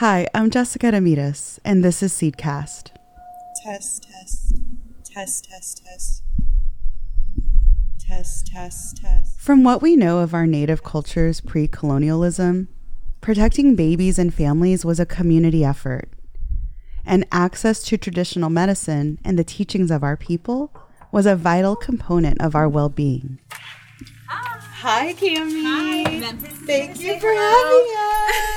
Hi, I'm Jessica Ramirez, and this is Seedcast. Test, test, test, test, test. Test, test, test. From what we know of our native cultures pre colonialism, protecting babies and families was a community effort. And access to traditional medicine and the teachings of our people was a vital component of our well being. Hi, Camie. Hi, Memphis. Thank you for hello.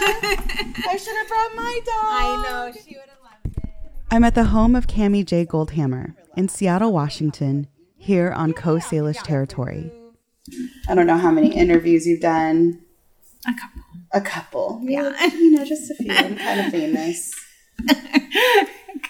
having us. I should have brought my dog. I know she would have loved it. I'm at the home of Camie J. Goldhammer in Seattle, Washington, here on Coast Salish territory. I don't know how many interviews you've done. A couple. A couple. Yeah. You know, just a few. I'm kind of famous.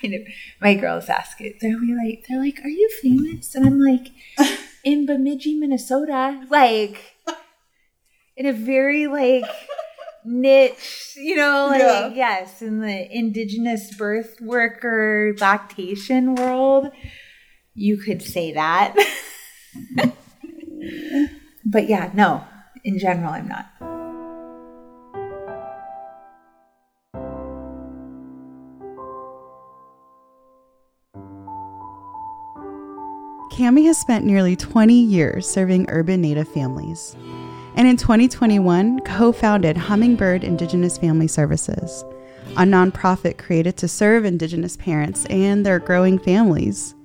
kind of. My girls ask it. They're be like, they're like, "Are you famous?" And I'm like, in Bemidji, Minnesota, like in a very like niche, you know, like Yeah. yes, in the indigenous birth worker lactation world, you could say that. but yeah, no. In general, I'm not. Camie has spent nearly 20 years serving urban Native families, and in 2021 co founded Hummingbird Indigenous Family Services, a nonprofit created to serve Indigenous parents and their growing families.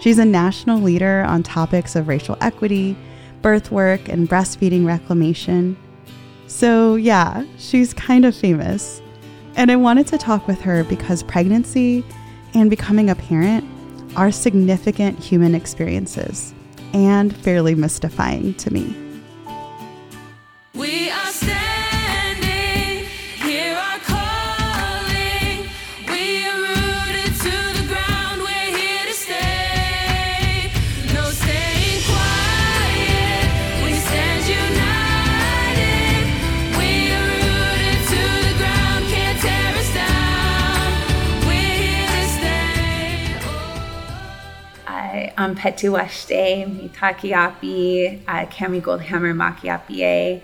She's a national leader on topics of racial equity, birth work, and breastfeeding reclamation. So, yeah, she's kind of famous. And I wanted to talk with her because pregnancy and becoming a parent are significant human experiences and fairly mystifying to me. I'm Petu Washte, Mitaki Api, uh, Camie Goldhammer Makiapie,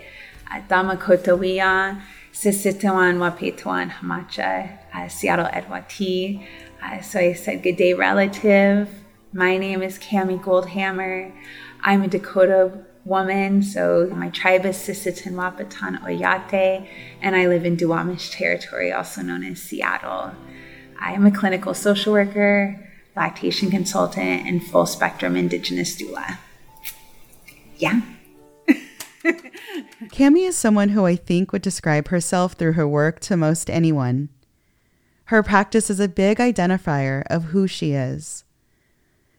uh, Dama Kotawia, Sisitawan Wapetuan Hamacha, uh, Seattle Edwati. Uh, so I said, Good day, relative. My name is Camie Goldhammer. I'm a Dakota woman, so my tribe is Sisseton Wahpeton Oyate, and I live in Duwamish territory, also known as Seattle. I am a clinical social worker, lactation consultant, and full spectrum Indigenous doula. Yeah. Camie is someone who I think would describe herself through her work to most anyone. Her practice is a big identifier of who she is.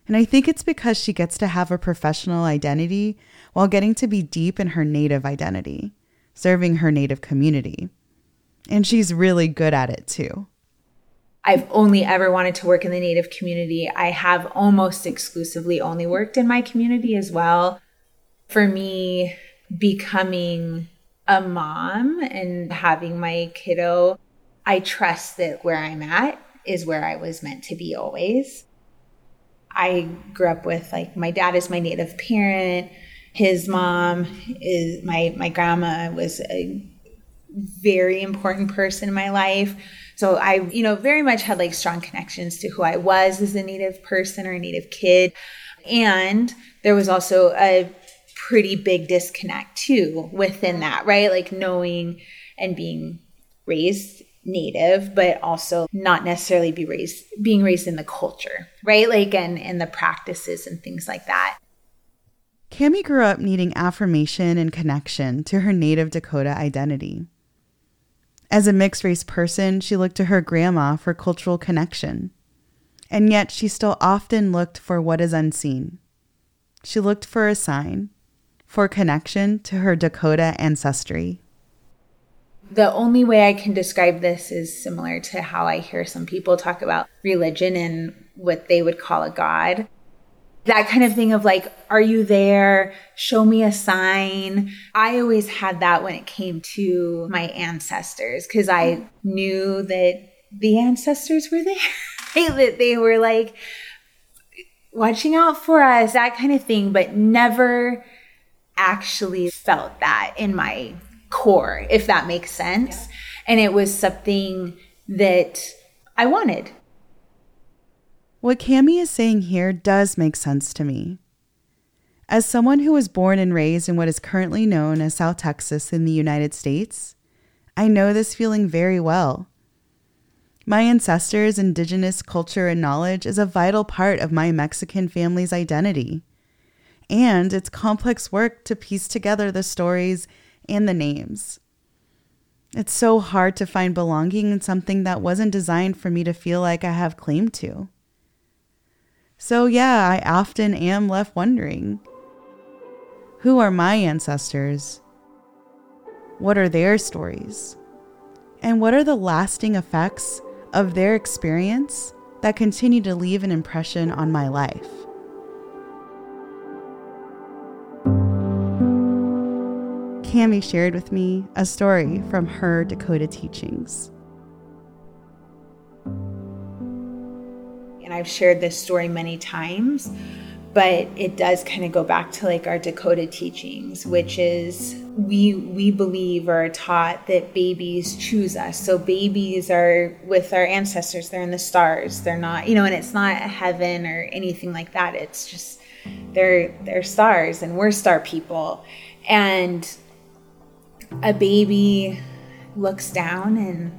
And I think it's because she gets to have a professional identity while getting to be deep in her native identity, serving her native community. And she's really good at it too. I've only ever wanted to work in the Native community. I have almost exclusively only worked in my community as well. For me, becoming a mom and having my kiddo, I trust that where I'm at is where I was meant to be always. I grew up with like my dad is my native parent. His mom is my my grandma was a very important person in my life. So I, you know, very much had like strong connections to who I was as a native person or a native kid. And there was also a pretty big disconnect too within that, right? Like knowing and being raised native, but also not necessarily be raised being raised in the culture, right? Like and and the practices and things like that. Camie grew up needing affirmation and connection to her native Dakota identity. As a mixed race person, she looked to her grandma for cultural connection. And yet, she still often looked for what is unseen. She looked for a sign, for connection to her Dakota ancestry. The only way I can describe this is similar to how I hear some people talk about religion and what they would call a God. That kind of thing of like, are you there? Show me a sign. I always had that when it came to my ancestors because I knew that the ancestors were there, that they were like watching out for us, that kind of thing, but never actually felt that in my core, if that makes sense. And it was something that I wanted. What Camie is saying here does make sense to me. As someone who was born and raised in what is currently known as South Texas in the United States, I know this feeling very well. My ancestors' indigenous culture and knowledge is a vital part of my Mexican family's identity. And it's complex work to piece together the stories and the names. It's so hard to find belonging in something that wasn't designed for me to feel like I have claim to. So, yeah, I often am left wondering who are my ancestors? What are their stories? And what are the lasting effects of their experience that continue to leave an impression on my life? Camie shared with me a story from her Dakota teachings. I've shared this story many times, but it does kind of go back to like our Dakota teachings, which is we we believe or are taught that babies choose us. So babies are with our ancestors, they're in the stars. They're not, you know, and it's not heaven or anything like that. It's just they're they're stars and we're star people. And a baby looks down and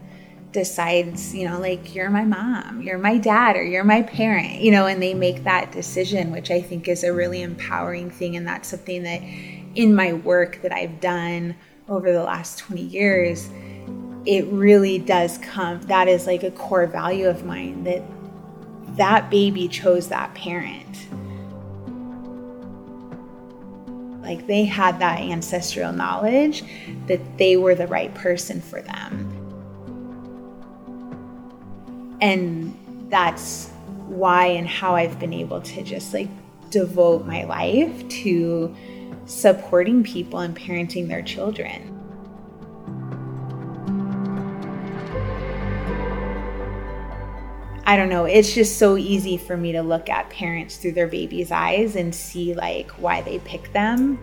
decides, you know, like you're my mom, you're my dad, or you're my parent, you know, and they make that decision, which I think is a really empowering thing. And that's something that in my work that I've done over the last 20 years, it really does come, that is like a core value of mine that that baby chose that parent. Like they had that ancestral knowledge that they were the right person for them. And that's why and how I've been able to just like devote my life to supporting people and parenting their children. I don't know, it's just so easy for me to look at parents through their baby's eyes and see like why they pick them.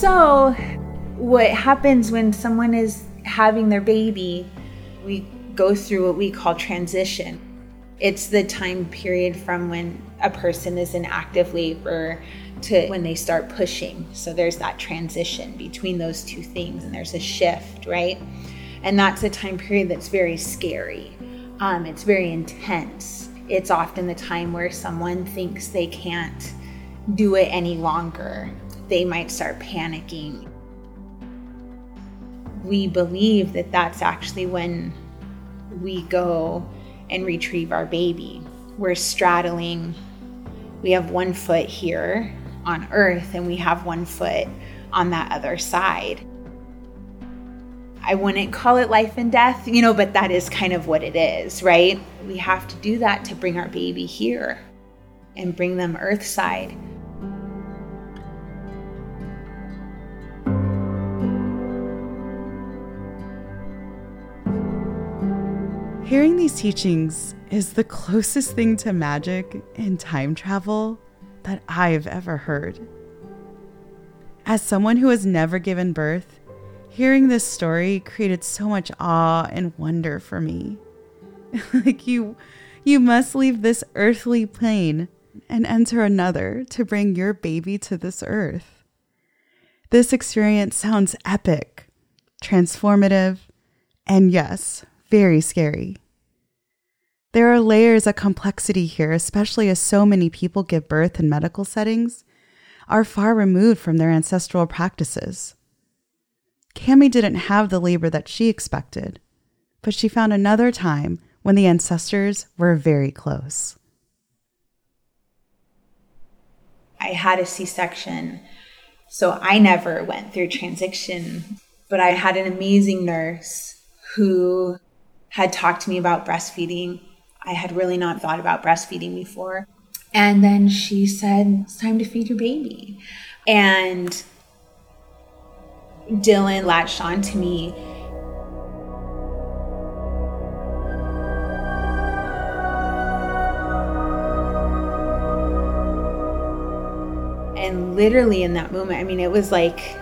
So, what happens when someone is having their baby, we go through what we call transition. It's the time period from when a person is in active labor to when they start pushing. So there's that transition between those two things, and there's a shift, right? And that's a time period that's very scary. Um, it's very intense. It's often the time where someone thinks they can't do it any longer. They might start panicking. We believe that that's actually when we go and retrieve our baby. We're straddling, we have one foot here on earth and we have one foot on that other side. I wouldn't call it life and death, you know, but that is kind of what it is, right? We have to do that to bring our baby here and bring them earthside. Hearing these teachings is the closest thing to magic and time travel that I've ever heard. As someone who has never given birth, hearing this story created so much awe and wonder for me. like you you must leave this earthly plane and enter another to bring your baby to this earth. This experience sounds epic, transformative, and yes, very scary. There are layers of complexity here, especially as so many people give birth in medical settings are far removed from their ancestral practices. Camie didn't have the labor that she expected, but she found another time when the ancestors were very close. I had a C section, so I never went through transition, but I had an amazing nurse who had talked to me about breastfeeding. I had really not thought about breastfeeding before. And then she said, It's time to feed your baby. And Dylan latched on to me. And literally in that moment, I mean, it was like,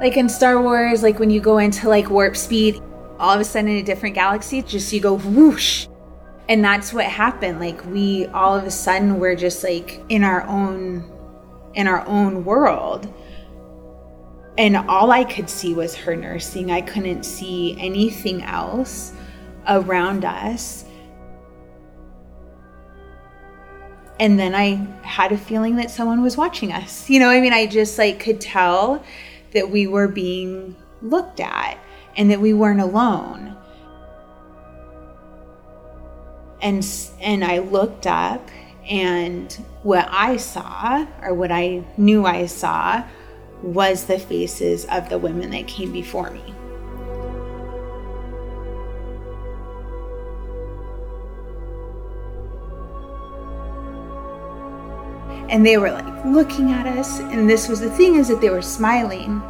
like in Star Wars, like when you go into like warp speed, all of a sudden in a different galaxy, just you go whoosh. And that's what happened. Like we all of a sudden we're just like in our own in our own world. And all I could see was her nursing. I couldn't see anything else around us. And then I had a feeling that someone was watching us. You know, I mean, I just like could tell that we were being looked at and that we weren't alone. And and I looked up and what I saw or what I knew I saw was the faces of the women that came before me. And they were like looking at us, and this was the thing is that they were smiling.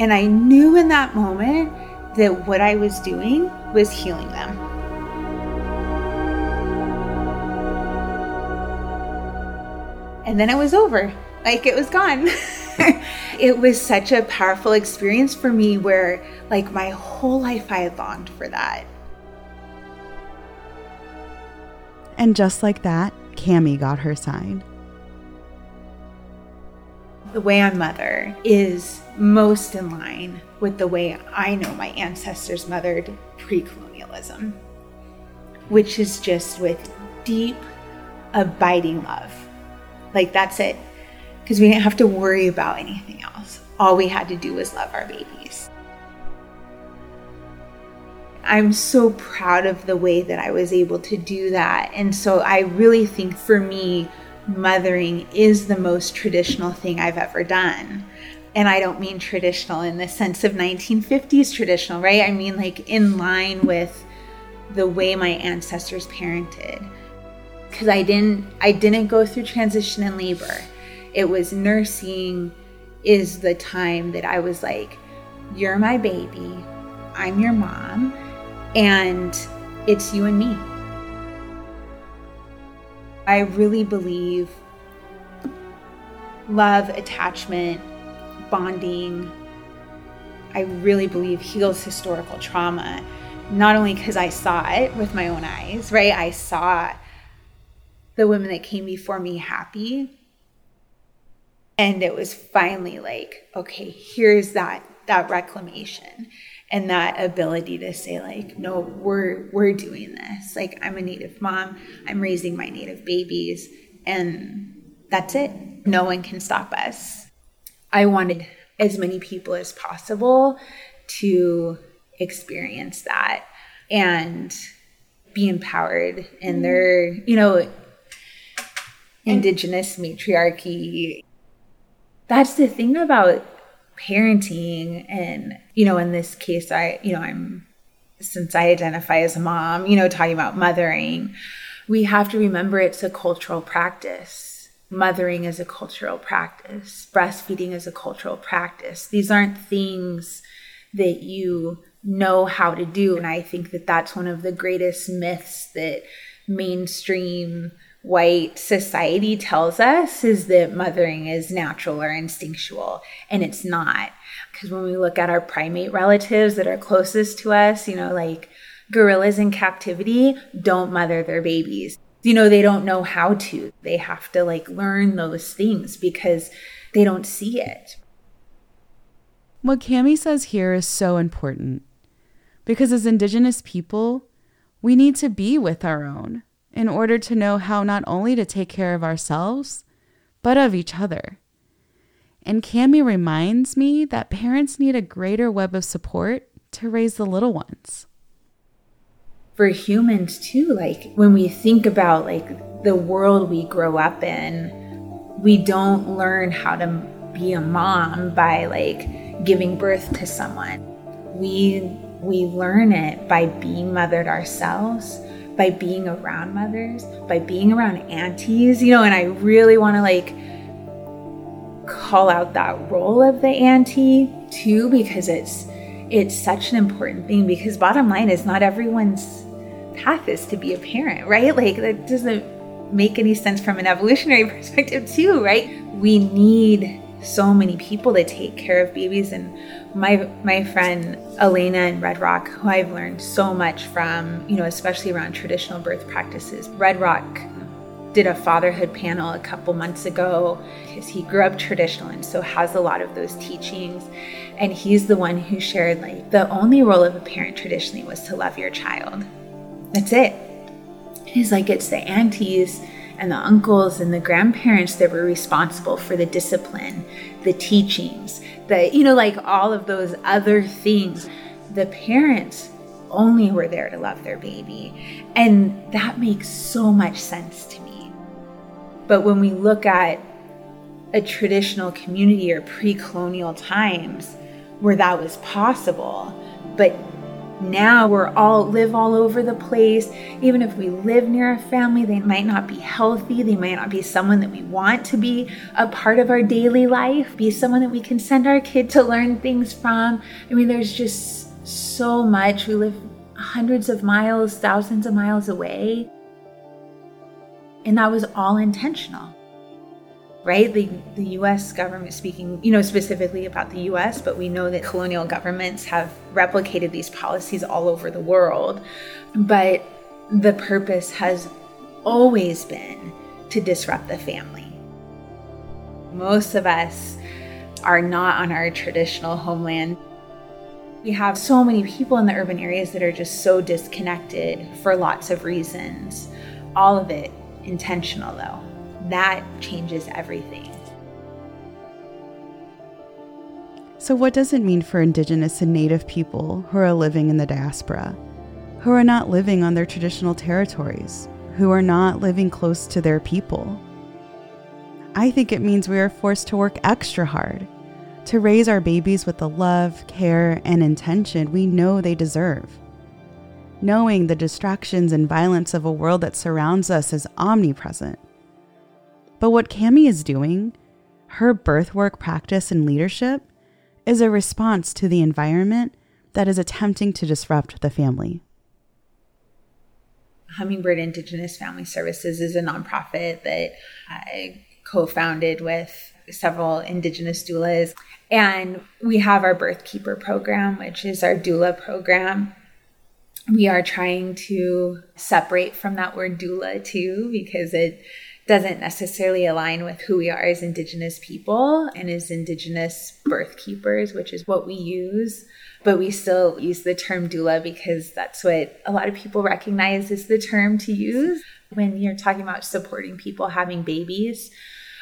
And I knew in that moment that what I was doing was healing them. and then it was over. Like it was gone. it was such a powerful experience for me where, like, my whole life I had longed for that. And just like that, Camie got her sign. The way I mother is most in line with the way I know my ancestors mothered pre colonialism, which is just with deep, abiding love. Like, that's it. Because we didn't have to worry about anything else. All we had to do was love our babies. I'm so proud of the way that I was able to do that. And so I really think for me, mothering is the most traditional thing I've ever done. And I don't mean traditional in the sense of 1950s traditional, right? I mean like in line with the way my ancestors parented because I didn't I didn't go through transition and labor. It was nursing is the time that I was like, you're my baby. I'm your mom and it's you and me. I really believe love, attachment, bonding, I really believe heals historical trauma. Not only because I saw it with my own eyes, right? I saw the women that came before me happy. And it was finally like, okay, here's that that reclamation and that ability to say like no we're we're doing this. Like i'm a native mom. I'm raising my native babies. And that's it. No one can stop us. I wanted as many people as possible to experience that and be empowered in mm-hmm. their you know indigenous matriarchy. That's the thing about parenting and you know in this case i you know i'm since i identify as a mom you know talking about mothering we have to remember it's a cultural practice. Mothering is a cultural practice. Breastfeeding is a cultural practice. These aren't things that you know how to do. And i think that that's one of the greatest myths that mainstream white society tells us is that mothering is natural or instinctual, and it's not. Because when we look at our primate relatives that are closest to us, you know, like gorillas in captivity don't mother their babies. You know, they don't know how to. They have to like learn those things because they don't see it. What Camie says here is so important because as Indigenous people, we need to be with our own in order to know how not only to take care of ourselves, but of each other. And Camie reminds me that parents need a greater web of support to raise the little ones. For humans too, like when we think about like the world we grow up in, we don't learn how to be a mom by like giving birth to someone. We we learn it by being mothered ourselves by being around mothers, by being around aunties, you know, and I really want to like call out that role of the auntie too because it's it's such an important thing because bottom line is not everyone's path is to be a parent, right? Like that doesn't make any sense from an evolutionary perspective too, right? We need so many people to take care of babies. And my my friend Elena in Red Rock who I've learned so much from, you know, especially around traditional birth practices. Red Rock did a fatherhood panel a couple months ago because he grew up traditional and so has a lot of those teachings. And he's the one who shared like the only role of a parent traditionally was to love your child. That's it. He's like it's the aunties and the uncles and the grandparents that were responsible for the discipline the teachings the you know like all of those other things. The parents only were there to love their baby and that makes so much sense to me. But when we look at a traditional community or pre colonial times where that was possible, but now we're all live all over the place. Even if we live near a family, they might not be healthy. They might not be someone that we want to be a part of our daily life, be someone that we can send our kid to learn things from. I mean, there's just so much. We live hundreds of miles, thousands of miles away. And that was all intentional, right? The, the US government, speaking, you know, specifically about the US, but we know that colonial governments have replicated these policies all over the world. But the purpose has always been to disrupt the family. Most of us are not on our traditional homeland. We have so many people in the urban areas that are just so disconnected for lots of reasons. All of it intentional, though. That changes everything. So, what does it mean for Indigenous and Native people who are living in the diaspora, who are not living on their traditional territories, who are not living close to their people? I think it means we are forced to work extra hard to raise our babies with the love, care, and intention we know they deserve knowing the distractions and violence of a world that surrounds us is omnipresent. But what Camie is doing, her birth work practice and leadership, is a response to the environment that is attempting to disrupt the family. Hummingbird Indigenous Family Services is a nonprofit that I co founded with several Indigenous doulas. And we have our Birth Keeper program, which is our doula program we are trying to separate from that word doula too, because it doesn't necessarily align with who we are as Indigenous people and as Indigenous birth keepers, which is what we use. But we still use the term doula because that's what a lot of people recognize as the term to use when you're talking about supporting people having babies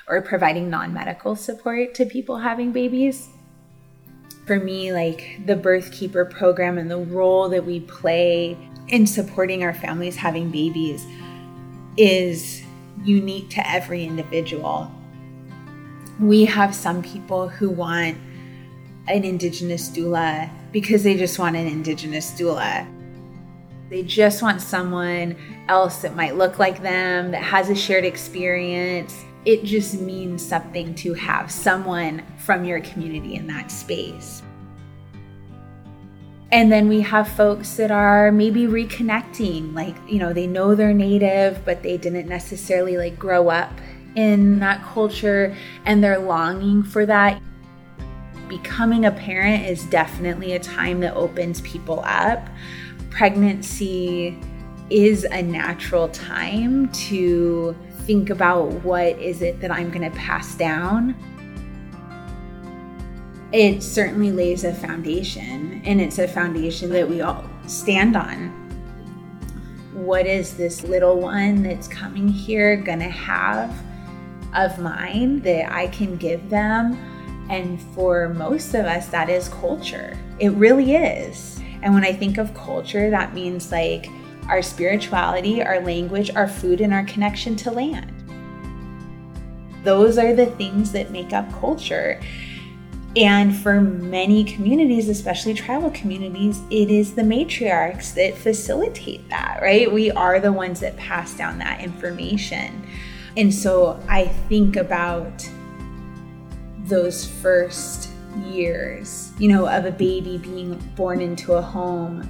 or providing non medical support to people having babies for me, like the birth keeper program and the role that we play in supporting our families having babies is unique to every individual. We have some people who want an Indigenous doula because they just want an Indigenous doula. They just want someone else that might look like them, that has a shared experience, it just means something to have someone from your community in that space. And then we have folks that are maybe reconnecting, like, you know, they know they're native, but they didn't necessarily like grow up in that culture and they're longing for that. Becoming a parent is definitely a time that opens people up. Pregnancy is a natural time to think about what is it that I'm going to pass down. It certainly lays a foundation, and it's a foundation that we all stand on. What is this little one that's coming here going to have of mine that I can give them? And for most of us, that is culture. It really is. And when I think of culture, that means like our spirituality, our language, our food, and our connection to land. Those are the things that make up culture. And for many communities, especially tribal communities, it is the matriarchs that facilitate that, right? We are the ones that pass down that information. And so I think about those first years, you know, of a baby being born into a home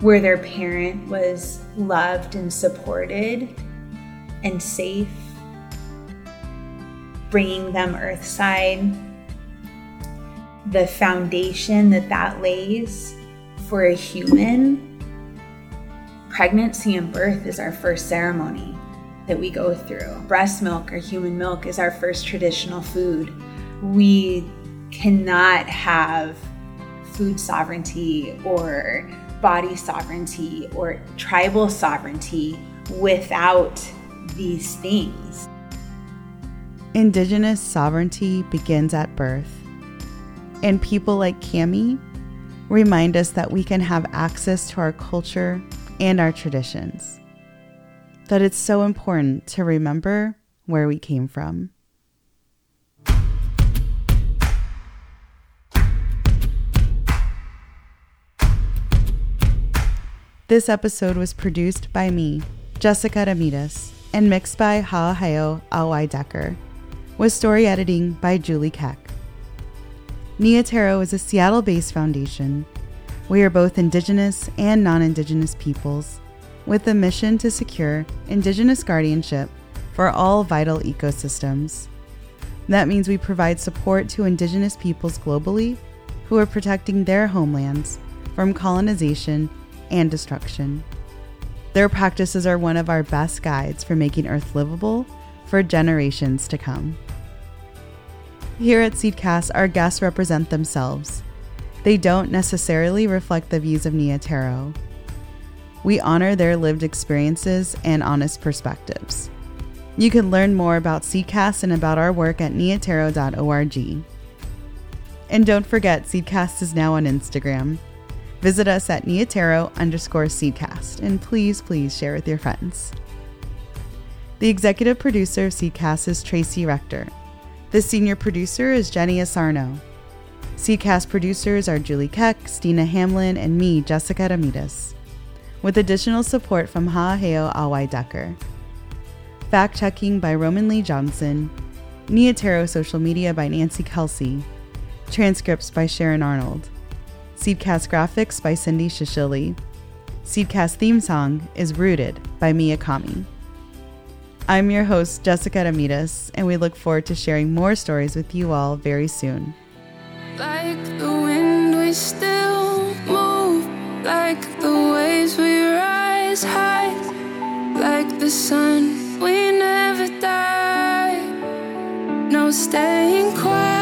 where their parent was loved and supported and safe, bringing them earthside, the foundation that that lays for a human. Pregnancy and birth is our first ceremony that we go through. Breast milk or human milk is our first traditional food. We cannot have food sovereignty or body sovereignty or tribal sovereignty without these things. Indigenous sovereignty begins at birth. And people like Camie remind us that we can have access to our culture and our traditions. That it's so important to remember where we came from. This episode was produced by me, Jessica Ramirez, and mixed by Ha'aheo Auwae-Dekker, with story editing by Julie Keck. Nia Tero is a Seattle based foundation. We are both Indigenous and non Indigenous peoples, with the mission to secure Indigenous guardianship for all vital ecosystems. That means we provide support to Indigenous peoples globally who are protecting their homelands from colonization and destruction. Their practices are one of our best guides for making Earth livable for generations to come. Here at Seedcast, our guests represent themselves. They don't necessarily reflect the views of Nia Tero. We honor their lived experiences and honest perspectives. You can learn more about Seedcast and about our work at niatero.org. And don't forget, Seedcast is now on Instagram. Visit us at niatero underscore seedcast and please, please share with your friends. The executive producer of Seedcast is Tracy Rector. The senior producer is Jenny Asarnow. Seedcast producers are Julie Keck, Stina Hamlin, and me, Jessica Ramirez, with additional support from Ha'aheo Auwae-Dekker. Fact checking by Roman Lee Johnson, Nia Tero social media by Nancy Kelsey, transcripts by Sharon Arnold. Seedcast graphics by Cindy Shishili. Seedcast theme song is Rooted by Mia Kami. I'm your host, Jessica Ramirez, and we look forward to sharing more stories with you all very soon. Like the wind, we still move. Like the waves, we rise high. Like the sun, we never die. No staying quiet.